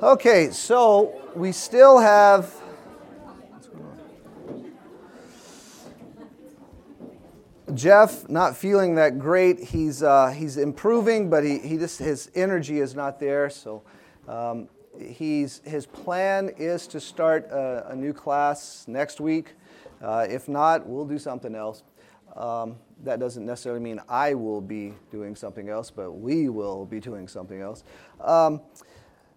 Okay, so we still have. Jeff not feeling that great. He's, uh, he's improving, but he, he just, his energy is not there. So um, he's, his plan is to start a, a new class next week. Uh, if not, we'll do something else. Um, that doesn't necessarily mean I will be doing something else, but we will be doing something else. Um,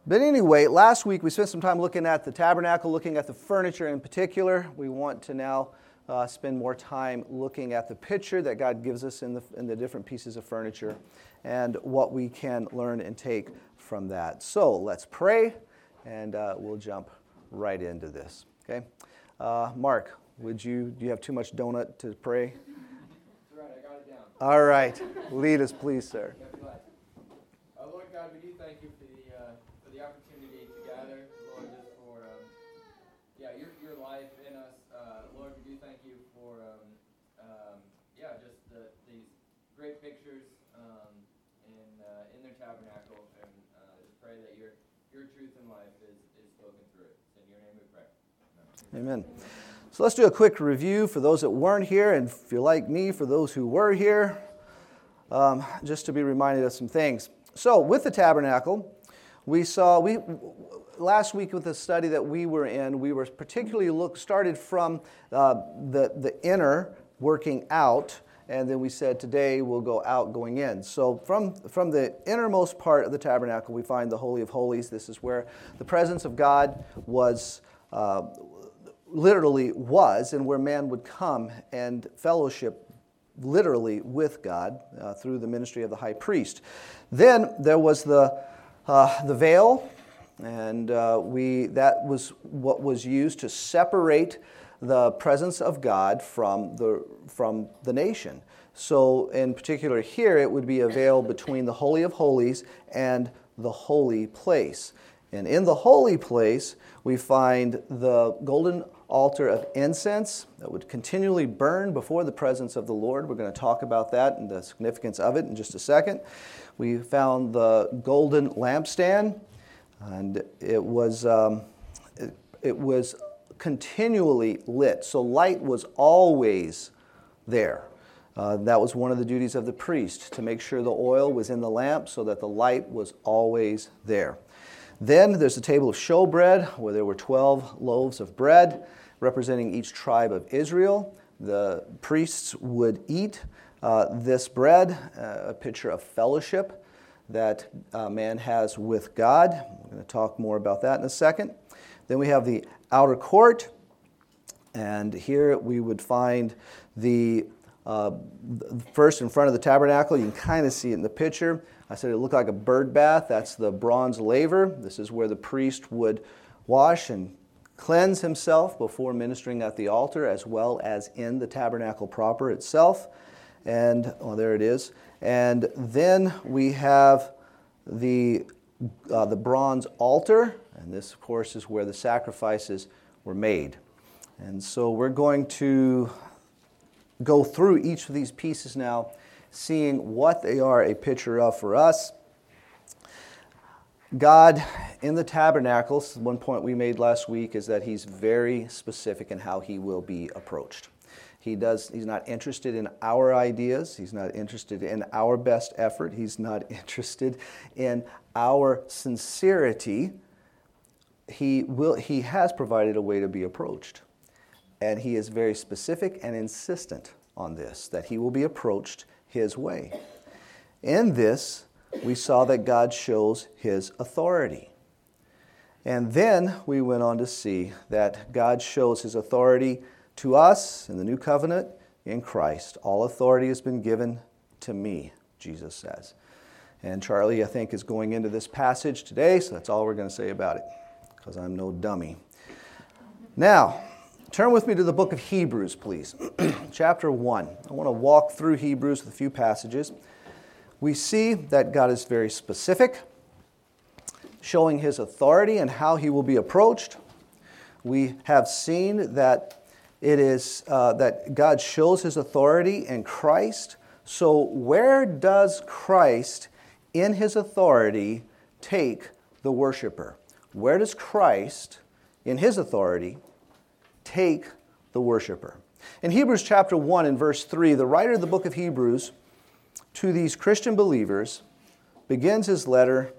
but anyway, last week we spent some time looking at the tabernacle, looking at the furniture in particular. We want to now uh, spend more time looking at the picture that God gives us in the, in the different pieces of furniture and what we can learn and take from that. So let's pray and uh, we'll jump right into this. Okay? Uh, Mark, would you, do you have too much donut to pray? That's right, I got it down. All right. Lead us, please, sir. Uh, Lord God, we do thank you for the, uh, for the opportunity to gather, Lord, just for um, yeah, your, your life in us. Uh, Lord, we do thank you for um, um, yeah, just the, these great pictures um, in, uh, in their tabernacle, and uh, just pray that your, your truth and life is, is spoken through it. In your name we pray. Amen. So let's do a quick review for those that weren't here, and if you're like me, for those who were here, um, just to be reminded of some things. So, with the tabernacle, we saw we last week with the study that we were in, we were particularly look started from uh, the the inner working out, and then we said today we'll go out going in. So from from the innermost part of the tabernacle, we find the holy of holies. This is where the presence of God was. Uh, literally was, and where man would come and fellowship literally with God uh, through the ministry of the high priest. Then there was the, uh, the veil, and uh, we, that was what was used to separate the presence of God from the, from the nation. So, in particular, here it would be a veil between the Holy of Holies and the holy place. And in the holy place, we find the golden altar of incense that would continually burn before the presence of the Lord. We're going to talk about that and the significance of it in just a second. We found the golden lampstand, and it was, um, it, it was continually lit. So light was always there. Uh, that was one of the duties of the priest to make sure the oil was in the lamp so that the light was always there. Then there's the table of showbread where there were 12 loaves of bread representing each tribe of Israel. The priests would eat uh, this bread, uh, a picture of fellowship that uh, man has with God. We're going to talk more about that in a second. Then we have the outer court, and here we would find the uh, first in front of the tabernacle. You can kind of see it in the picture. I said it looked like a bird bath. That's the bronze laver. This is where the priest would wash and cleanse himself before ministering at the altar as well as in the tabernacle proper itself. And, oh, there it is. And then we have the, uh, the bronze altar, and this, of course, is where the sacrifices were made. And so we're going to go through each of these pieces now, seeing what they are a picture of for us God in the tabernacles, one point we made last week is that he's very specific in how he will be approached. He does, he's not interested in our ideas. He's not interested in our best effort. He's not interested in our sincerity. He, will, he has provided a way to be approached. And he is very specific and insistent on this, that he will be approached his way. In this, we saw that God shows his authority. And then we went on to see that God shows his authority to us in the new covenant in Christ. All authority has been given to me, Jesus says. And Charlie, I think, is going into this passage today, so that's all we're going to say about it, because I'm no dummy. Now, turn with me to the book of Hebrews, please. Chapter 1. I want to walk through Hebrews with a few passages we see that God is very specific, showing his authority and how he will be approached. We have seen that it is uh, that God shows his authority in Christ. So, where does Christ, in his authority, take the worshiper? where does Christ, in his authority, take the worshiper? In Hebrews chapter 1 and verse 3, the writer of the book of Hebrews to these Christian believers begins his letter,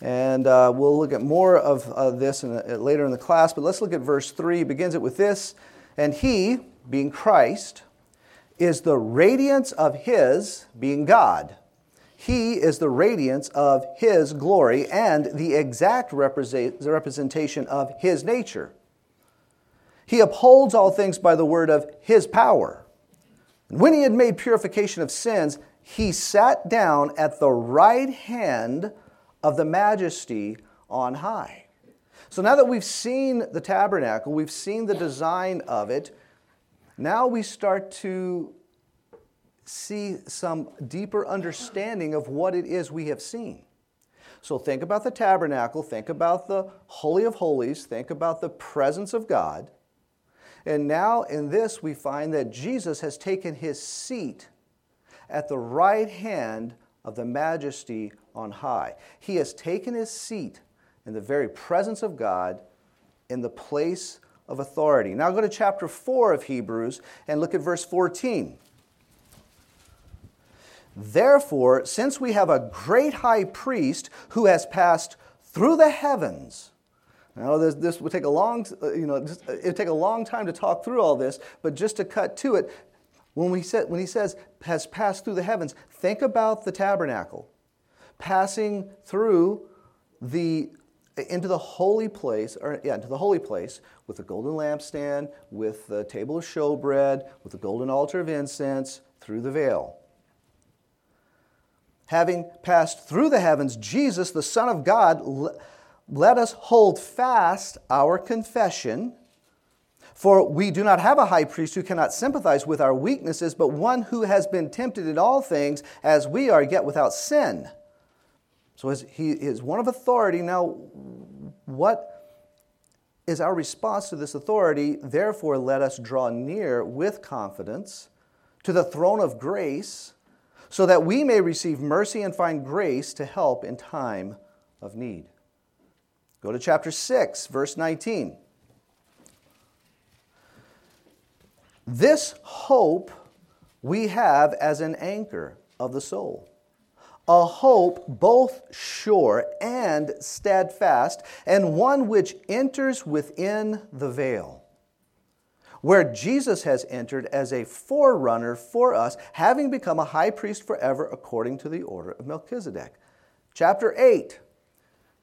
and uh, we'll look at more of uh, this in a, later in the class, but let's look at verse 3. He begins it with this And he, being Christ, is the radiance of his, being God. He is the radiance of his glory and the exact representation of his nature. He upholds all things by the word of his power. When he had made purification of sins, he sat down at the right hand of the majesty on high. So now that we've seen the tabernacle, we've seen the design of it, now we start to see some deeper understanding of what it is we have seen. So think about the tabernacle, think about the Holy of Holies, think about the presence of God. And now in this, we find that Jesus has taken his seat at the right hand of the majesty on high. He has taken his seat in the very presence of God in the place of authority. Now go to chapter 4 of Hebrews and look at verse 14. Therefore, since we have a great high priest who has passed through the heavens, now, this, this would take a long, uh, you know, uh, it'd take a long time to talk through all this, but just to cut to it, when, we say, when he says has passed through the heavens, think about the tabernacle passing through the into the holy place, or yeah, into the holy place with the golden lampstand, with the table of showbread, with the golden altar of incense, through the veil. Having passed through the heavens, Jesus, the Son of God, let us hold fast our confession. For we do not have a high priest who cannot sympathize with our weaknesses, but one who has been tempted in all things as we are, yet without sin. So he is one of authority. Now, what is our response to this authority? Therefore, let us draw near with confidence to the throne of grace, so that we may receive mercy and find grace to help in time of need. Go to chapter 6, verse 19. This hope we have as an anchor of the soul, a hope both sure and steadfast, and one which enters within the veil, where Jesus has entered as a forerunner for us, having become a high priest forever according to the order of Melchizedek. Chapter 8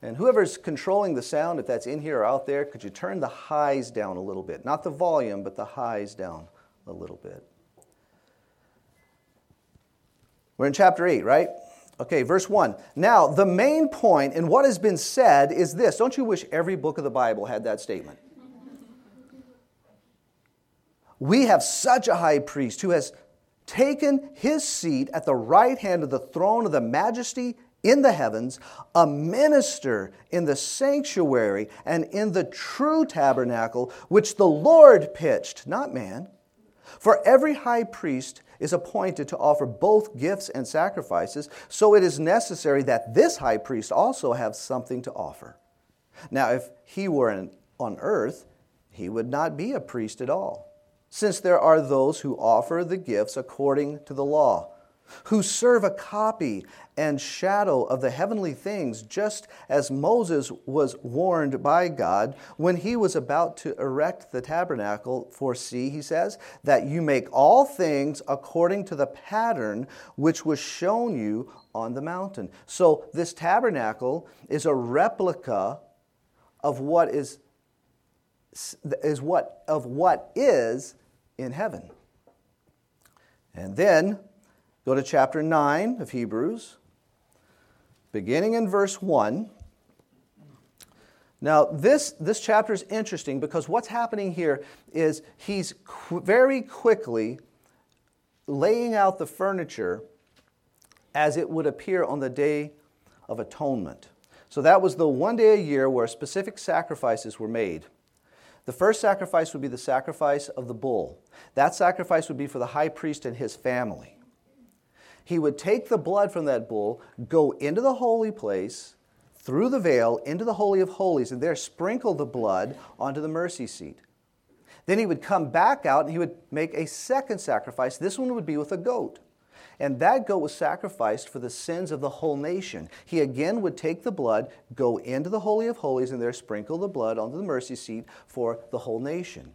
and whoever's controlling the sound, if that's in here or out there, could you turn the highs down a little bit? Not the volume, but the highs down a little bit. We're in chapter 8, right? Okay, verse 1. Now, the main point in what has been said is this. Don't you wish every book of the Bible had that statement? We have such a high priest who has taken his seat at the right hand of the throne of the majesty in the heavens, a minister in the sanctuary and in the true tabernacle which the Lord pitched, not man. For every high priest is appointed to offer both gifts and sacrifices, so it is necessary that this high priest also have something to offer. Now, if he were on earth, he would not be a priest at all, since there are those who offer the gifts according to the law who serve a copy and shadow of the heavenly things, just as Moses was warned by God when he was about to erect the tabernacle. For see, he says, that you make all things according to the pattern which was shown you on the mountain. So, this tabernacle is a replica of what is, is what, of what is in heaven. And then Go to chapter 9 of Hebrews, beginning in verse 1. Now, this, this chapter is interesting because what's happening here is he's qu- very quickly laying out the furniture as it would appear on the Day of Atonement. So, that was the one day a year where specific sacrifices were made. The first sacrifice would be the sacrifice of the bull. That sacrifice would be for the high priest and his family he would take the blood from that bull, go into the holy place, through the veil into the Holy of Holies and there sprinkle the blood onto the mercy seat. Then he would come back out and he would make a second sacrifice. This one would be with a goat. And that goat was sacrificed for the sins of the whole nation. He again would take the blood, go into the Holy of Holies, and there sprinkle the blood onto the mercy seat for the whole nation.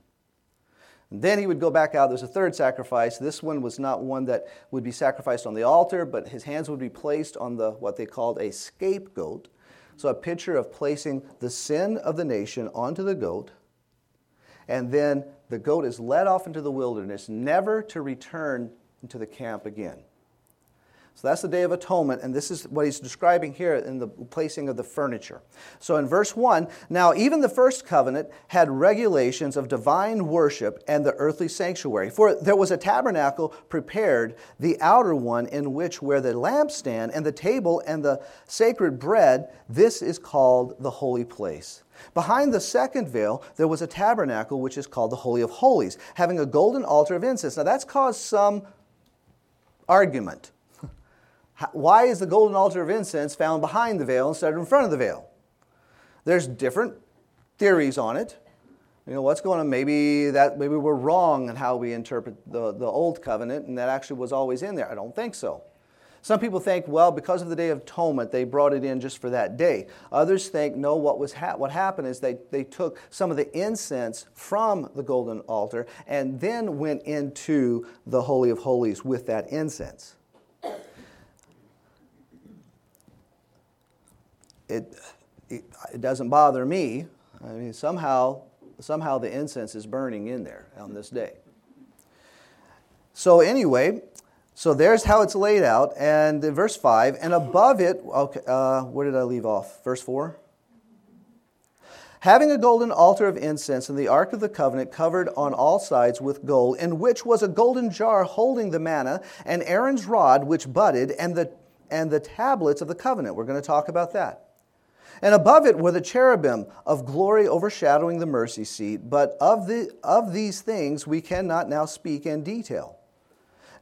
And then he would go back out. There's a third sacrifice. This one was not one that would be sacrificed on the altar, but his hands would be placed on the what they called a scapegoat. So a picture of placing the sin of the nation onto the goat. And then the goat is led off into the wilderness, never to return into the camp again. So that's the Day of Atonement, and this is what he's describing here in the placing of the furniture. So in verse 1, now even the first covenant had regulations of divine worship and the earthly sanctuary. For there was a tabernacle prepared, the outer one, in which where the lampstand and the table and the sacred bread, this is called the holy place. Behind the second veil, there was a tabernacle which is called the Holy of Holies, having a golden altar of incense. Now that's caused some argument. Why is the golden altar of incense found behind the veil instead of in front of the veil? There's different theories on it. You know, what's going on? Maybe that maybe we're wrong in how we interpret the, the old covenant, and that actually was always in there. I don't think so. Some people think, well, because of the Day of Atonement, they brought it in just for that day. Others think, no, what, was ha- what happened is they, they took some of the incense from the golden altar and then went into the Holy of Holies with that incense. It, it, it doesn't bother me. I mean, somehow, somehow the incense is burning in there on this day. So, anyway, so there's how it's laid out. And verse 5, and above it, okay, uh, where did I leave off? Verse 4? Having a golden altar of incense and the ark of the covenant covered on all sides with gold, in which was a golden jar holding the manna, and Aaron's rod which budded, and the, and the tablets of the covenant. We're going to talk about that. And above it were the cherubim of glory overshadowing the mercy seat. But of, the, of these things we cannot now speak in detail.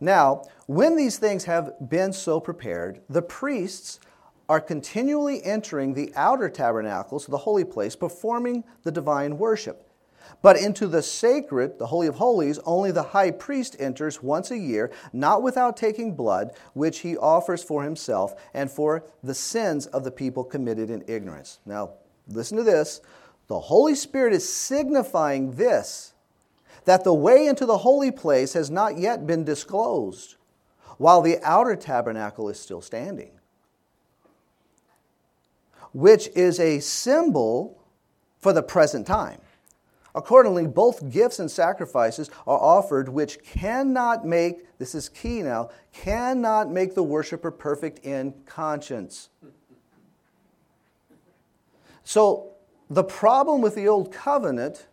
Now, when these things have been so prepared, the priests are continually entering the outer tabernacle, so the holy place, performing the divine worship. But into the sacred, the Holy of Holies, only the high priest enters once a year, not without taking blood, which he offers for himself and for the sins of the people committed in ignorance. Now, listen to this. The Holy Spirit is signifying this that the way into the holy place has not yet been disclosed, while the outer tabernacle is still standing, which is a symbol for the present time. Accordingly, both gifts and sacrifices are offered, which cannot make, this is key now, cannot make the worshiper perfect in conscience. So, the problem with the old covenant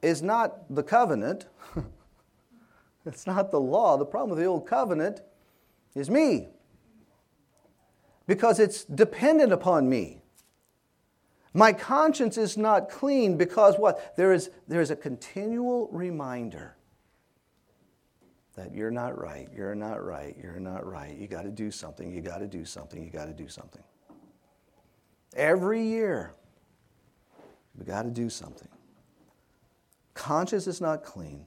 is not the covenant, it's not the law. The problem with the old covenant is me, because it's dependent upon me. My conscience is not clean because what? There is, there is a continual reminder that you're not right, you're not right, you're not right. You got to do something, you got to do something, you got to do something. Every year, we got to do something. Conscience is not clean.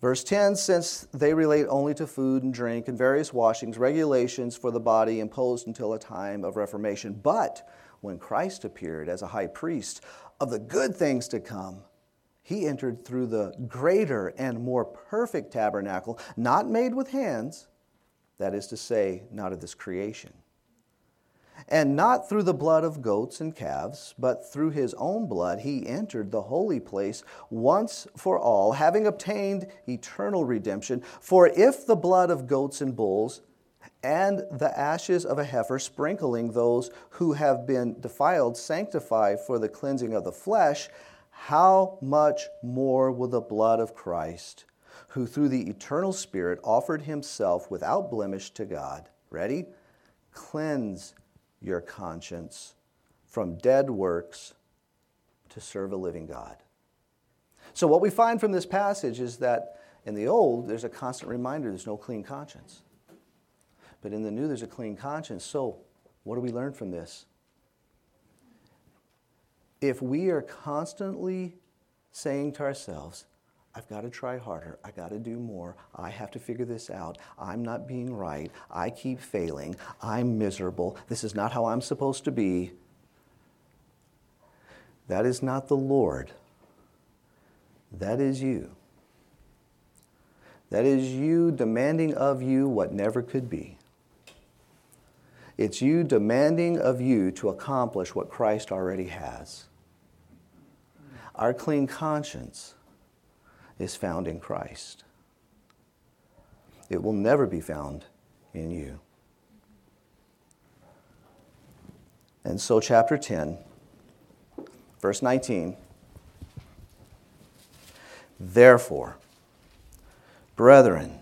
Verse 10 Since they relate only to food and drink and various washings, regulations for the body imposed until a time of reformation. But when Christ appeared as a high priest of the good things to come, he entered through the greater and more perfect tabernacle, not made with hands, that is to say, not of this creation and not through the blood of goats and calves, but through his own blood he entered the holy place once for all, having obtained eternal redemption. For if the blood of goats and bulls and the ashes of a heifer, sprinkling those who have been defiled, sanctify for the cleansing of the flesh, how much more will the blood of Christ, who through the eternal Spirit offered himself without blemish to God, ready? Cleanse your conscience from dead works to serve a living God. So, what we find from this passage is that in the old, there's a constant reminder there's no clean conscience. but in the new, there's a clean conscience. So, what do we learn from this? If we are constantly saying to ourselves, I've got to try harder. I got to do more. I have to figure this out. I'm not being right. I keep failing. I'm miserable. This is not how I'm supposed to be. That is not the Lord. That is you. That is you demanding of you what never could be. It's you demanding of you to accomplish what Christ already has. Our clean conscience is found in Christ. It will never be found in you. And so, chapter 10, verse 19. Therefore, brethren,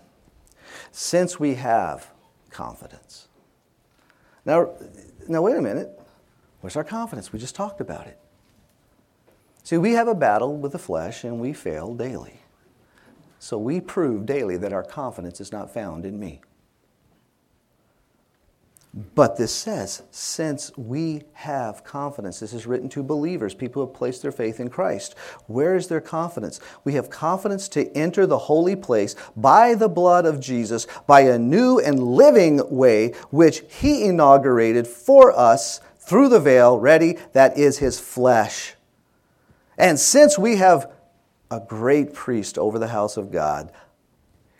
since we have confidence. Now, now wait a minute. Where's our confidence? We just talked about it. See, we have a battle with the flesh and we fail daily. So we prove daily that our confidence is not found in me. But this says, since we have confidence, this is written to believers, people who have placed their faith in Christ. Where is their confidence? We have confidence to enter the holy place by the blood of Jesus, by a new and living way which He inaugurated for us through the veil, ready, that is His flesh. And since we have a great priest over the house of God,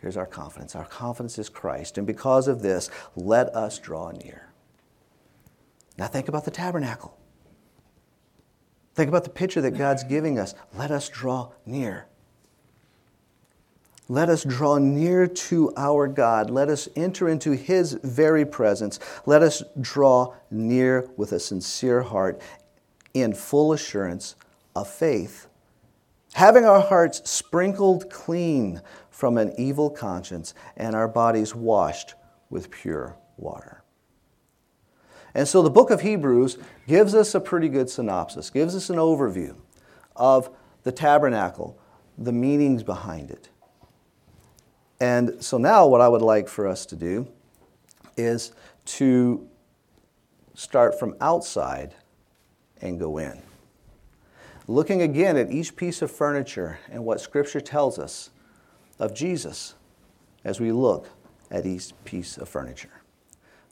Here's our confidence. Our confidence is Christ. And because of this, let us draw near. Now think about the tabernacle. Think about the picture that God's giving us. Let us draw near. Let us draw near to our God. Let us enter into His very presence. Let us draw near with a sincere heart in full assurance of faith, having our hearts sprinkled clean from an evil conscience and our bodies washed with pure water. And so the book of Hebrews gives us a pretty good synopsis, gives us an overview of the tabernacle, the meanings behind it. And so now, what I would like for us to do is to start from outside and go in. Looking again at each piece of furniture and what Scripture tells us of Jesus as we look at each piece of furniture.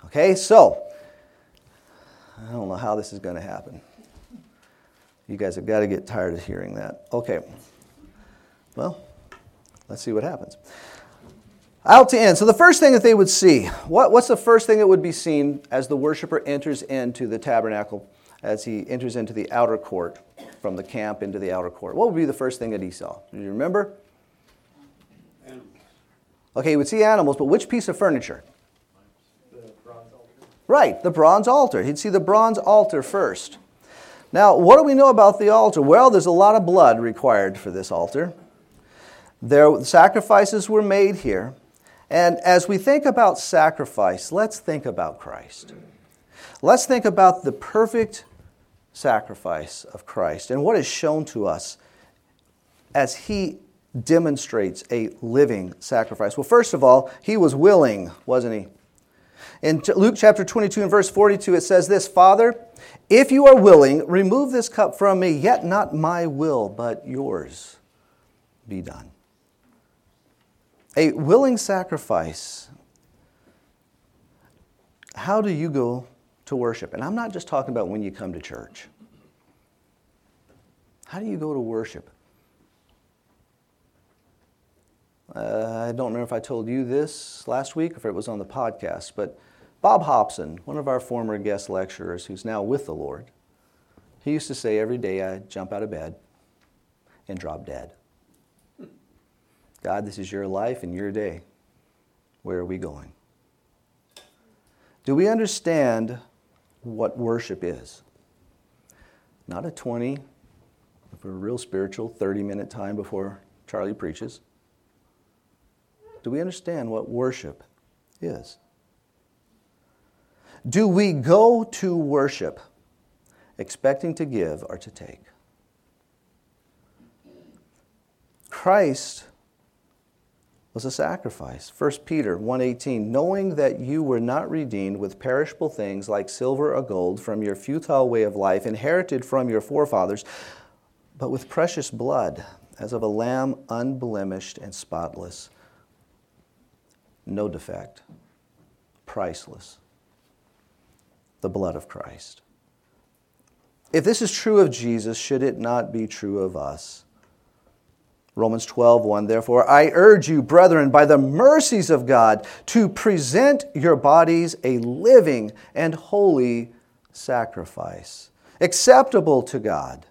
Okay, so I don't know how this is going to happen. You guys have got to get tired of hearing that. Okay, well, let's see what happens. Out to end. So, the first thing that they would see, what, what's the first thing that would be seen as the worshiper enters into the tabernacle, as he enters into the outer court, from the camp into the outer court? What would be the first thing that he saw? Do you remember? Animals. Okay, he would see animals, but which piece of furniture? The bronze altar. Right, the bronze altar. He'd see the bronze altar first. Now, what do we know about the altar? Well, there's a lot of blood required for this altar. There, sacrifices were made here. And as we think about sacrifice, let's think about Christ. Let's think about the perfect sacrifice of Christ and what is shown to us as he demonstrates a living sacrifice. Well, first of all, he was willing, wasn't he? In Luke chapter 22 and verse 42, it says this Father, if you are willing, remove this cup from me, yet not my will, but yours be done. A willing sacrifice. How do you go to worship? And I'm not just talking about when you come to church. How do you go to worship? Uh, I don't remember if I told you this last week or if it was on the podcast, but Bob Hobson, one of our former guest lecturers who's now with the Lord, he used to say every day I jump out of bed and drop dead. God, this is your life and your day. Where are we going? Do we understand what worship is? Not a 20, for a real spiritual 30 minute time before Charlie preaches. Do we understand what worship is? Do we go to worship expecting to give or to take? Christ was a sacrifice. 1 Peter 1:18 knowing that you were not redeemed with perishable things like silver or gold from your futile way of life inherited from your forefathers but with precious blood as of a lamb unblemished and spotless. No defect. Priceless. The blood of Christ. If this is true of Jesus should it not be true of us Romans 12, 1. Therefore, I urge you, brethren, by the mercies of God, to present your bodies a living and holy sacrifice, acceptable to God,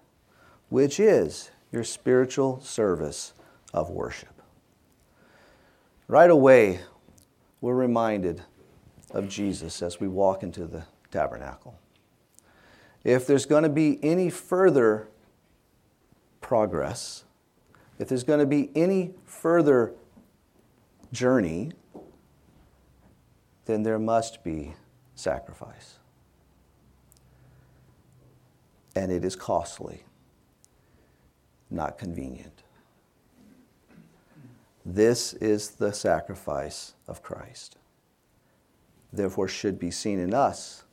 which is your spiritual service of worship. Right away, we're reminded of Jesus as we walk into the tabernacle. If there's going to be any further progress, if there's going to be any further journey, then there must be sacrifice. And it is costly, not convenient. This is the sacrifice of Christ. Therefore, should be seen in us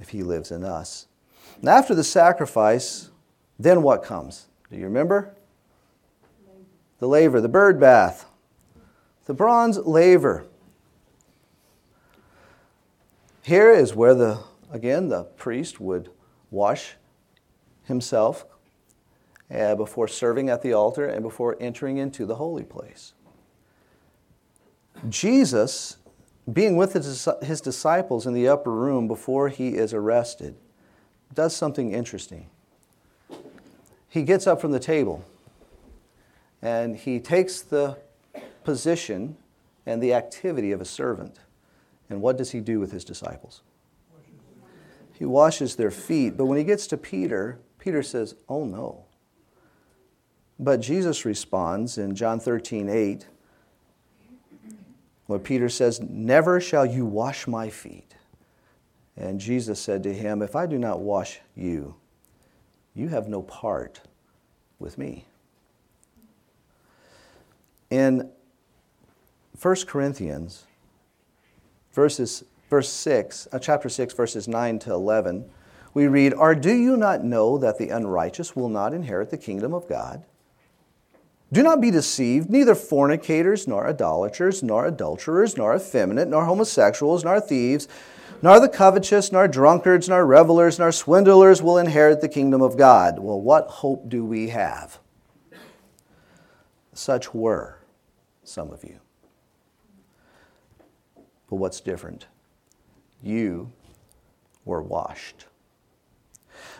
if he lives in us. And after the sacrifice, then what comes? Do you remember? The laver, the bird bath, the bronze laver. Here is where the again the priest would wash himself uh, before serving at the altar and before entering into the holy place. Jesus, being with his, his disciples in the upper room before he is arrested, does something interesting. He gets up from the table and he takes the position and the activity of a servant. And what does he do with his disciples? He washes their feet. But when he gets to Peter, Peter says, Oh no. But Jesus responds in John 13, 8, where Peter says, Never shall you wash my feet. And Jesus said to him, If I do not wash you, you have no part with me. In 1 Corinthians, verses, verse 6, uh, chapter 6, verses 9 to 11, we read, Or do you not know that the unrighteous will not inherit the kingdom of God? Do not be deceived, neither fornicators, nor idolaters, nor adulterers, nor effeminate, nor homosexuals, nor thieves, nor the covetous, nor drunkards, nor revelers, nor swindlers will inherit the kingdom of God. Well, what hope do we have? Such were some of you. But what's different? You were washed,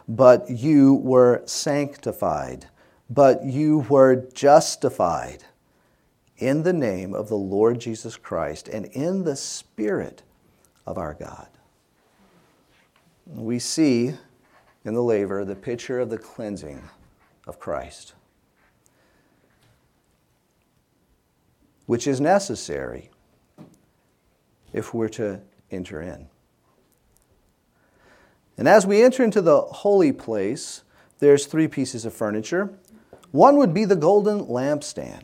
but you were sanctified, but you were justified in the name of the Lord Jesus Christ and in the Spirit of our God. We see in the laver the picture of the cleansing of Christ. Which is necessary if we're to enter in. And as we enter into the holy place, there's three pieces of furniture. One would be the golden lampstand.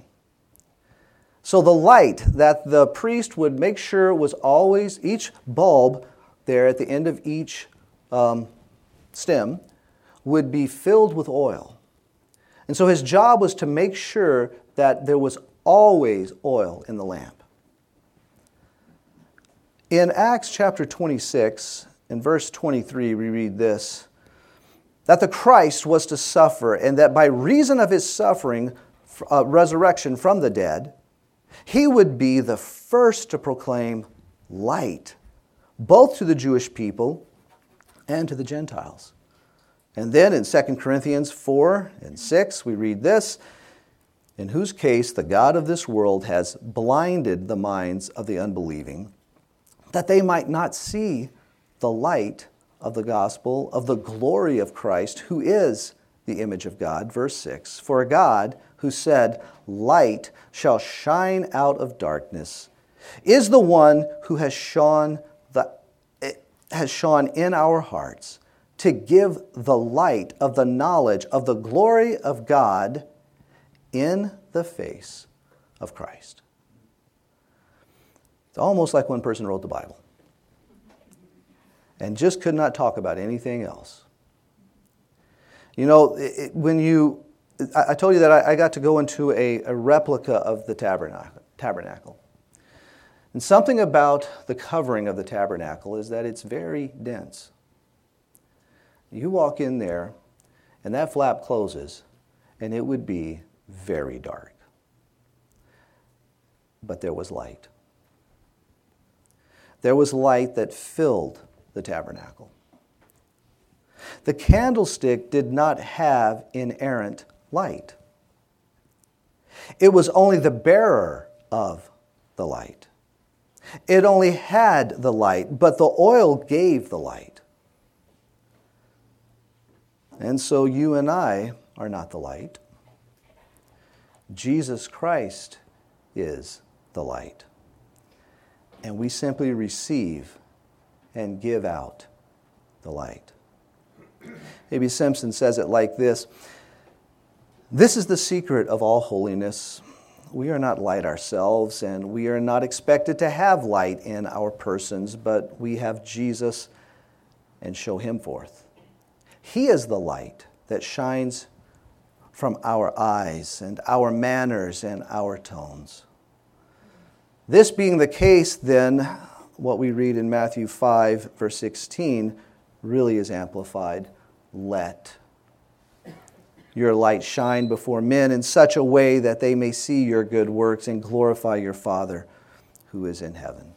So the light that the priest would make sure was always, each bulb there at the end of each um, stem would be filled with oil. And so his job was to make sure that there was always oil in the lamp. In Acts chapter 26, in verse 23, we read this that the Christ was to suffer, and that by reason of his suffering, uh, resurrection from the dead, he would be the first to proclaim light, both to the Jewish people and to the Gentiles. And then in 2 Corinthians 4 and 6, we read this in whose case the God of this world has blinded the minds of the unbelieving, that they might not see the light of the gospel of the glory of Christ, who is the image of God. Verse 6 For a God, who said, Light shall shine out of darkness, is the one who has shone, the, has shone in our hearts to give the light of the knowledge of the glory of God in the face of Christ. It's almost like one person wrote the Bible and just could not talk about anything else. You know, it, when you, I, I, told you that I, I got to go into a, a replica of the tabernacle, tabernacle. And something about the covering of the tabernacle is that it's very dense. You walk in there, and that flap closes, and it would be very dark. But there was light. There was light that filled the tabernacle. The candlestick did not have inerrant light, it was only the bearer of the light. It only had the light, but the oil gave the light. And so you and I are not the light. Jesus Christ is the light. And we simply receive and give out the light. A.B. Simpson says it like this This is the secret of all holiness. We are not light ourselves, and we are not expected to have light in our persons, but we have Jesus and show him forth. He is the light that shines from our eyes and our manners and our tones. This being the case, then, what we read in Matthew 5, verse 16, really is amplified. Let your light shine before men in such a way that they may see your good works and glorify your Father who is in heaven.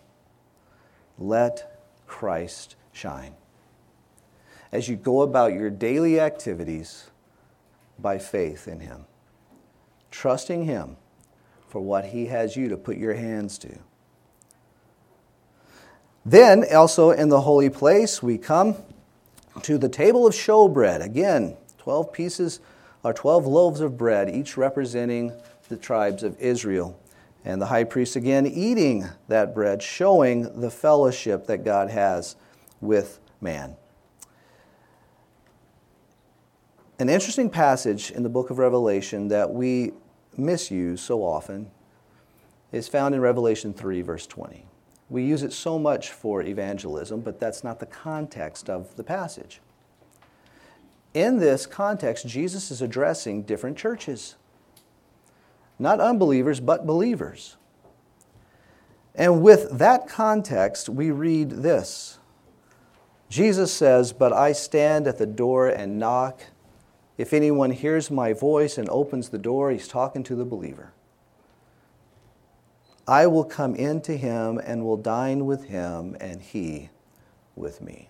Let Christ shine as you go about your daily activities by faith in Him, trusting Him for what He has you to put your hands to. Then, also in the holy place, we come to the table of showbread. Again, 12 pieces or 12 loaves of bread, each representing the tribes of Israel. And the high priest again eating that bread, showing the fellowship that God has with man. An interesting passage in the book of Revelation that we misuse so often is found in Revelation 3, verse 20. We use it so much for evangelism, but that's not the context of the passage. In this context, Jesus is addressing different churches. Not unbelievers, but believers. And with that context, we read this Jesus says, But I stand at the door and knock. If anyone hears my voice and opens the door, he's talking to the believer. I will come into him and will dine with him, and he with me.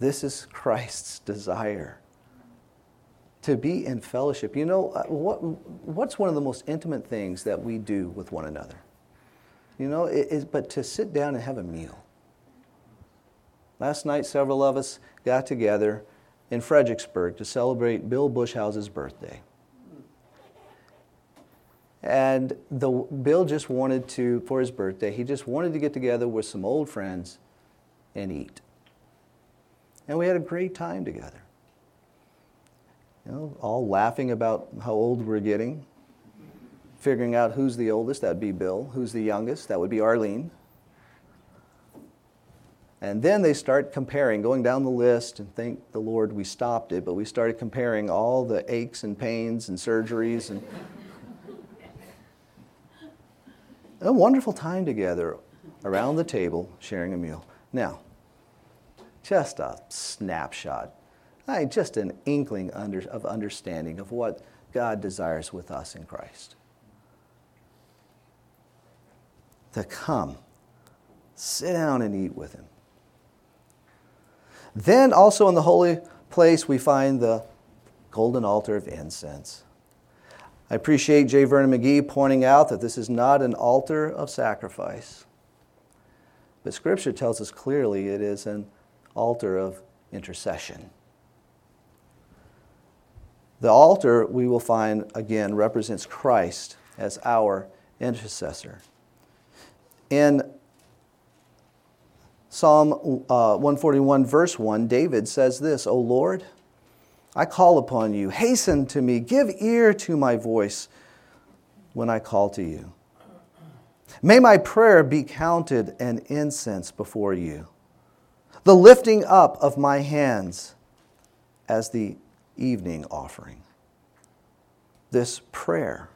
This is Christ's desire to be in fellowship. You know, uh, what, what's one of the most intimate things that we do with one another? You know, it is, but to sit down and have a meal. Last night, several of us got together in Fredericksburg to celebrate Bill Bushhouse's birthday. And the, Bill just wanted to, for his birthday, he just wanted to get together with some old friends and eat. And we had a great time together. You know, all laughing about how old we're getting, figuring out who's the oldest, that'd be Bill. Who's the youngest, that would be Arlene. And then they start comparing, going down the list, and thank the Lord we stopped it, but we started comparing all the aches and pains and surgeries and a wonderful time together around the table sharing a meal. Now, just a snapshot, I, just an inkling under, of understanding of what God desires with us in Christ. To come, sit down and eat with Him then also in the holy place, we find the golden altar of incense. I appreciate J. Vernon McGee pointing out that this is not an altar of sacrifice, but Scripture tells us clearly it is an altar of intercession. The altar, we will find again, represents Christ as our intercessor. In Psalm uh, 141, verse 1, David says this O Lord, I call upon you. Hasten to me. Give ear to my voice. when I call to you. May my prayer be counted an incense before you, the lifting up of my hands as the evening offering. This prayer.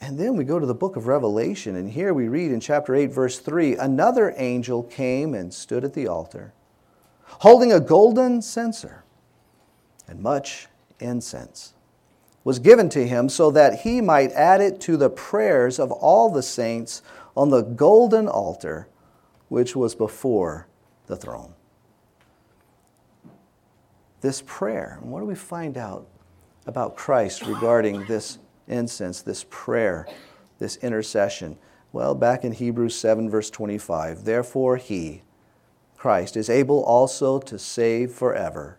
And then we go to the book of Revelation, and here we read in chapter 8, verse 3 another angel came and stood at the altar, holding a golden censer and much incense was given to him so that he might add it to the prayers of all the saints on the golden altar which was before the throne. This prayer, and what do we find out about Christ regarding this incense, this prayer, this intercession? Well, back in Hebrews 7, verse 25, therefore he, Christ, is able also to save forever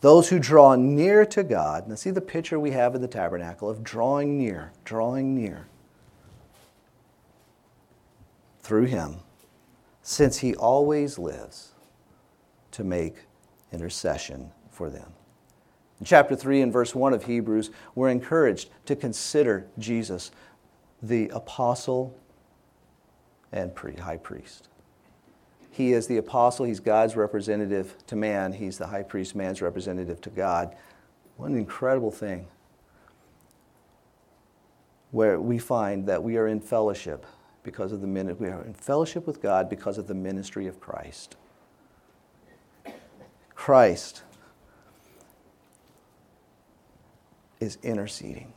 those who draw near to God. Now, see the picture we have in the tabernacle of drawing near, drawing near through Him, since He always lives to make intercession for them. In chapter 3 and verse 1 of Hebrews, we're encouraged to consider Jesus the apostle and high priest. He is the apostle, he's God's representative to man, he's the high priest, man's representative to God. What an incredible thing. Where we find that we are in fellowship because of the minute we are in fellowship with God because of the ministry of Christ. Christ is interceding.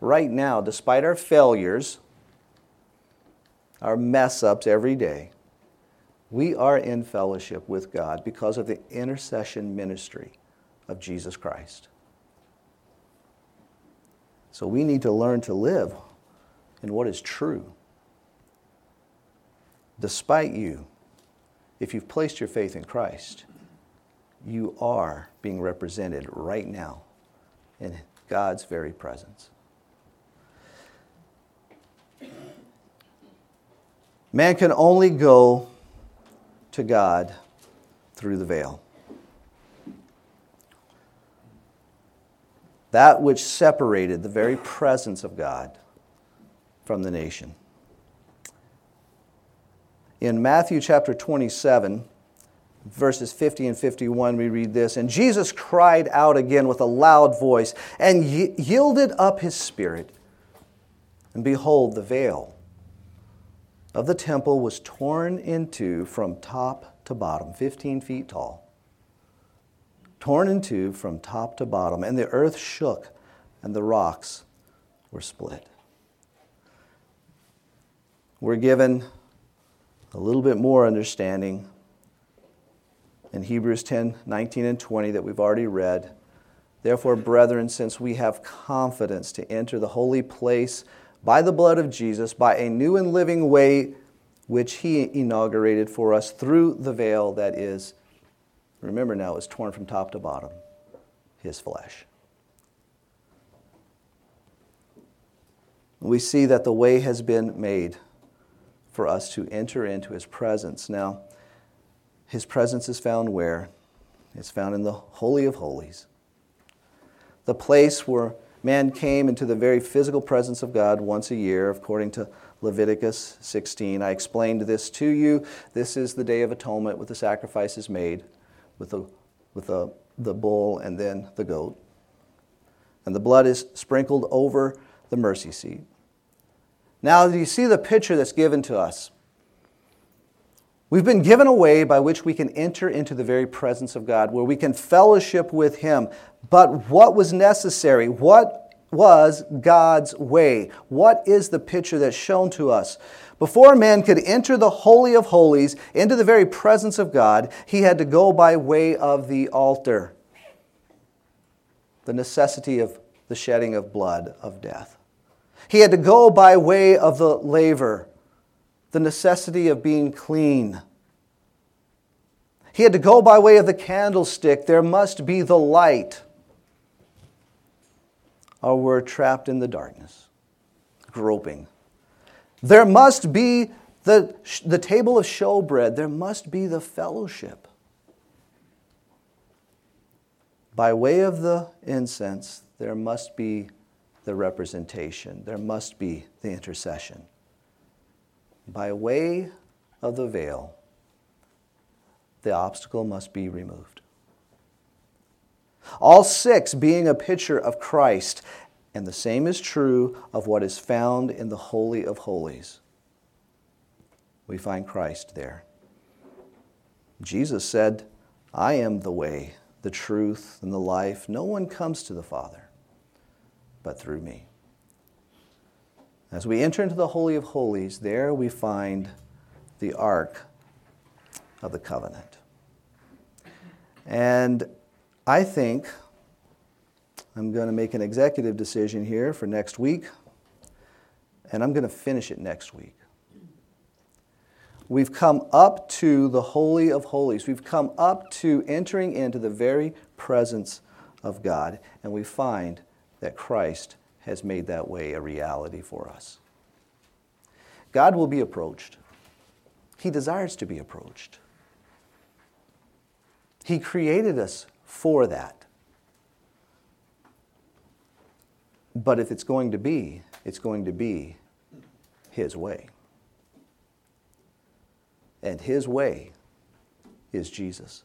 Right now, despite our failures, our mess ups every day, we are in fellowship with God because of the intercession ministry of Jesus Christ. So we need to learn to live in what is true. Despite you, if you've placed your faith in Christ, you are being represented right now in God's very presence. Man can only go to God through the veil. That which separated the very presence of God from the nation. In Matthew chapter 27, verses 50 and 51, we read this And Jesus cried out again with a loud voice and yielded up his spirit. And behold, the veil of the temple was torn in two from top to bottom, 15 feet tall. Torn in two from top to bottom, and the earth shook and the rocks were split. We're given a little bit more understanding in Hebrews 10 19 and 20 that we've already read. Therefore, brethren, since we have confidence to enter the holy place, by the blood of Jesus, by a new and living way which he inaugurated for us through the veil that is, remember now, is torn from top to bottom, his flesh. We see that the way has been made for us to enter into his presence. Now, his presence is found where? It's found in the Holy of Holies, the place where Man came into the very physical presence of God once a year, according to Leviticus 16. I explained this to you. This is the Day of Atonement with the sacrifices made with the, with the, the bull and then the goat. And the blood is sprinkled over the mercy seat. Now, do you see the picture that's given to us? We've been given a way by which we can enter into the very presence of God, where we can fellowship with Him. But what was necessary? What was God's way? What is the picture that's shown to us? Before man could enter the Holy of Holies, into the very presence of God, he had to go by way of the altar. The necessity of the shedding of blood of death. He had to go by way of the laver the necessity of being clean. He had to go by way of the candlestick. There must be the light, or we're trapped in the darkness, groping. There must be the, the table of showbread. There must be the fellowship. By way of the incense, there must be the representation, there must be the intercession. By way of the veil, the obstacle must be removed. All six being a picture of Christ, and the same is true of what is found in the Holy of Holies. We find Christ there. Jesus said, I am the way, the truth, and the life. No one comes to the Father but through me. As we enter into the Holy of Holies, there we find the Ark of the Covenant. And I think I'm going to make an executive decision here for next week, and I'm going to finish it next week. We've come up to the Holy of Holies. We've come up to entering into the very presence of God, and we find that Christ has made that way a reality for us. God will be approached. He desires to be approached. He created us for that. But if it's going to be, it's going to be His way. And His way is Jesus.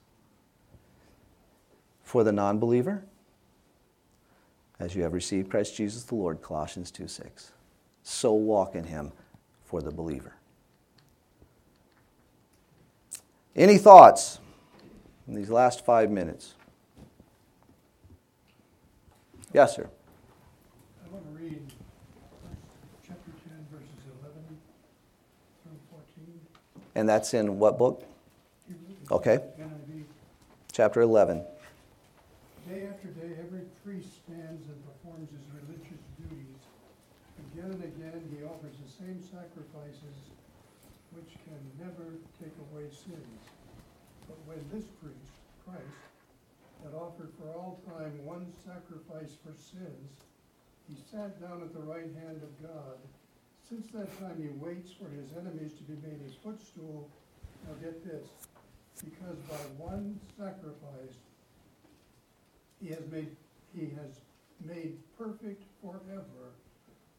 For the non believer, as you have received Christ Jesus the Lord, Colossians 2 6. So walk in Him for the believer. Any thoughts in these last five minutes? Yes, sir. I want to read chapter 10, verses 11 through 14. And that's in what book? Okay. Chapter 11. Day after day, every priest stands and performs his religious duties. Again and again, he offers the same sacrifices which can never take away sins. But when this priest, Christ, had offered for all time one sacrifice for sins, he sat down at the right hand of God. Since that time, he waits for his enemies to be made his footstool. Now get this, because by one sacrifice, he has made, he has made perfect forever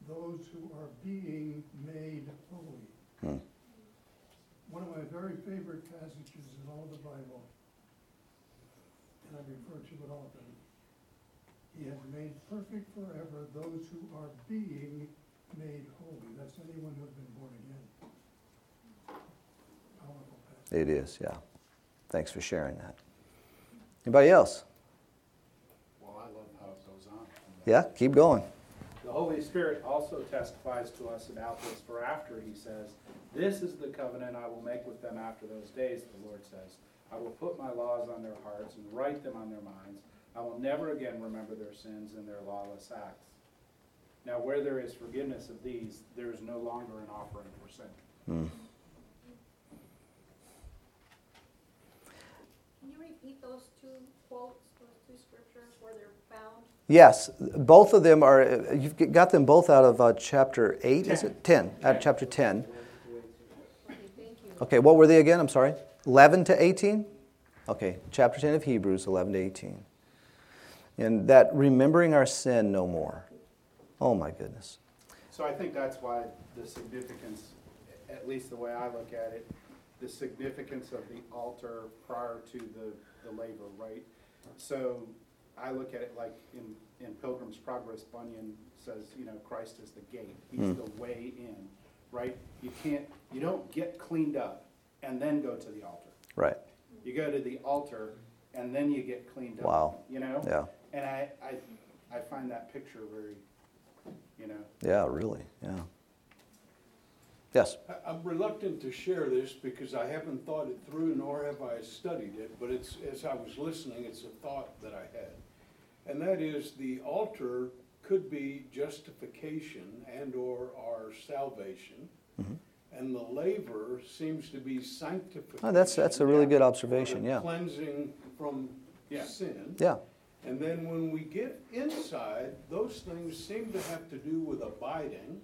those who are being made holy. Hmm. One of my very favorite passages in all the Bible, and I refer to it often. He has made perfect forever those who are being made holy. That's anyone who has been born again. Powerful passage. It is, yeah. Thanks for sharing that. Anybody else? Well, I love how it goes on. Yeah, keep going. The Holy Spirit also testifies to us about this, for after he says, This is the covenant I will make with them after those days, the Lord says. I will put my laws on their hearts and write them on their minds. I will never again remember their sins and their lawless acts. Now, where there is forgiveness of these, there is no longer an offering for sin. Hmm. Can you repeat those two quotes, those two scriptures where they're found? Yes, both of them are, you've got them both out of uh, chapter 8, is it? 10, out of chapter 10. Okay, thank you. Okay, what were they again? I'm sorry. 11 to 18? Okay, chapter 10 of Hebrews, 11 to 18. And that remembering our sin no more. Oh my goodness. So I think that's why the significance, at least the way I look at it, the significance of the altar prior to the, the laver, right? So I look at it like in, in Pilgrim's Progress, Bunyan says, you know, Christ is the gate. He's Hmm. the way in, right? You can't, you don't get cleaned up and then go to the altar. Right. You go to the altar and then you get cleaned up. Wow. You know? Yeah. And I, I, I find that picture very, you know, Yeah, really. Yeah. Yes. I- I'm reluctant to share this because I haven't thought it through, nor have I studied it, but it's, as I was listening, it's a thought that I had. And that is, the altar could be justification and/or our salvation. Mm-hmm. And the laver seems to be sanctification. Oh, that's, that's a really good observation. Yeah. Cleansing from Yeah. sin. Yeah. And then when we get inside, those things seem to have to do with abiding.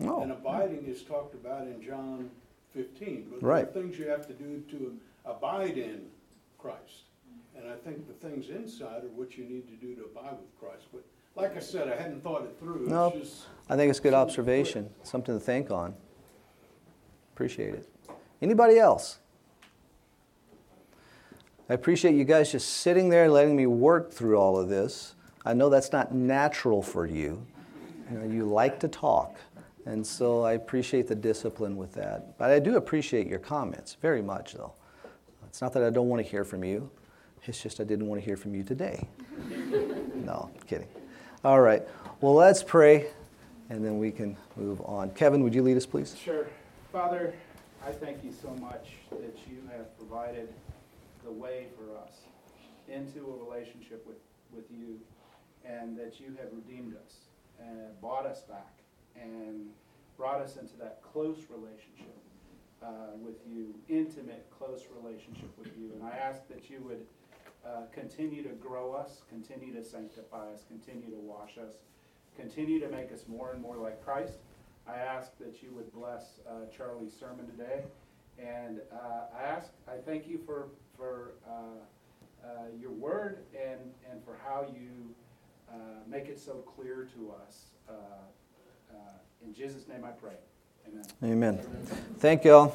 Oh. And Oh. abiding is talked about in John fifteen. But Right. there are things you have to do to abide in Christ. And I think the things inside are what you need to do to abide with Christ. But like I said, I hadn't thought it through. No. just- I think it's a good observation, something to think on. Appreciate it. Anybody else? I appreciate you guys just sitting there letting me work through all of this. I know that's not natural for you. You know, you like to talk. And so I appreciate the discipline with that. But I do appreciate your comments very much though. It's not that I don't want to hear from you. It's just I didn't want to hear from you today. no, kidding. All right. Well, let's pray and then we can move on. Kevin, would you lead us, please? Sure. Father, I thank you so much that you have provided the way for us into a relationship with, with you and that you have redeemed us and bought us back and brought us into that close relationship uh, with you, intimate, close relationship with you. And I ask that you would uh, continue to grow us, continue to sanctify us, continue to wash us, continue to make us more and more like Christ. I ask that you would bless uh, Charlie's sermon today. And uh, I ask, I thank you for, for uh, uh, your word and, and for how you make it so clear to us. In Jesus' name I pray. Amen. Amen. Thank you all.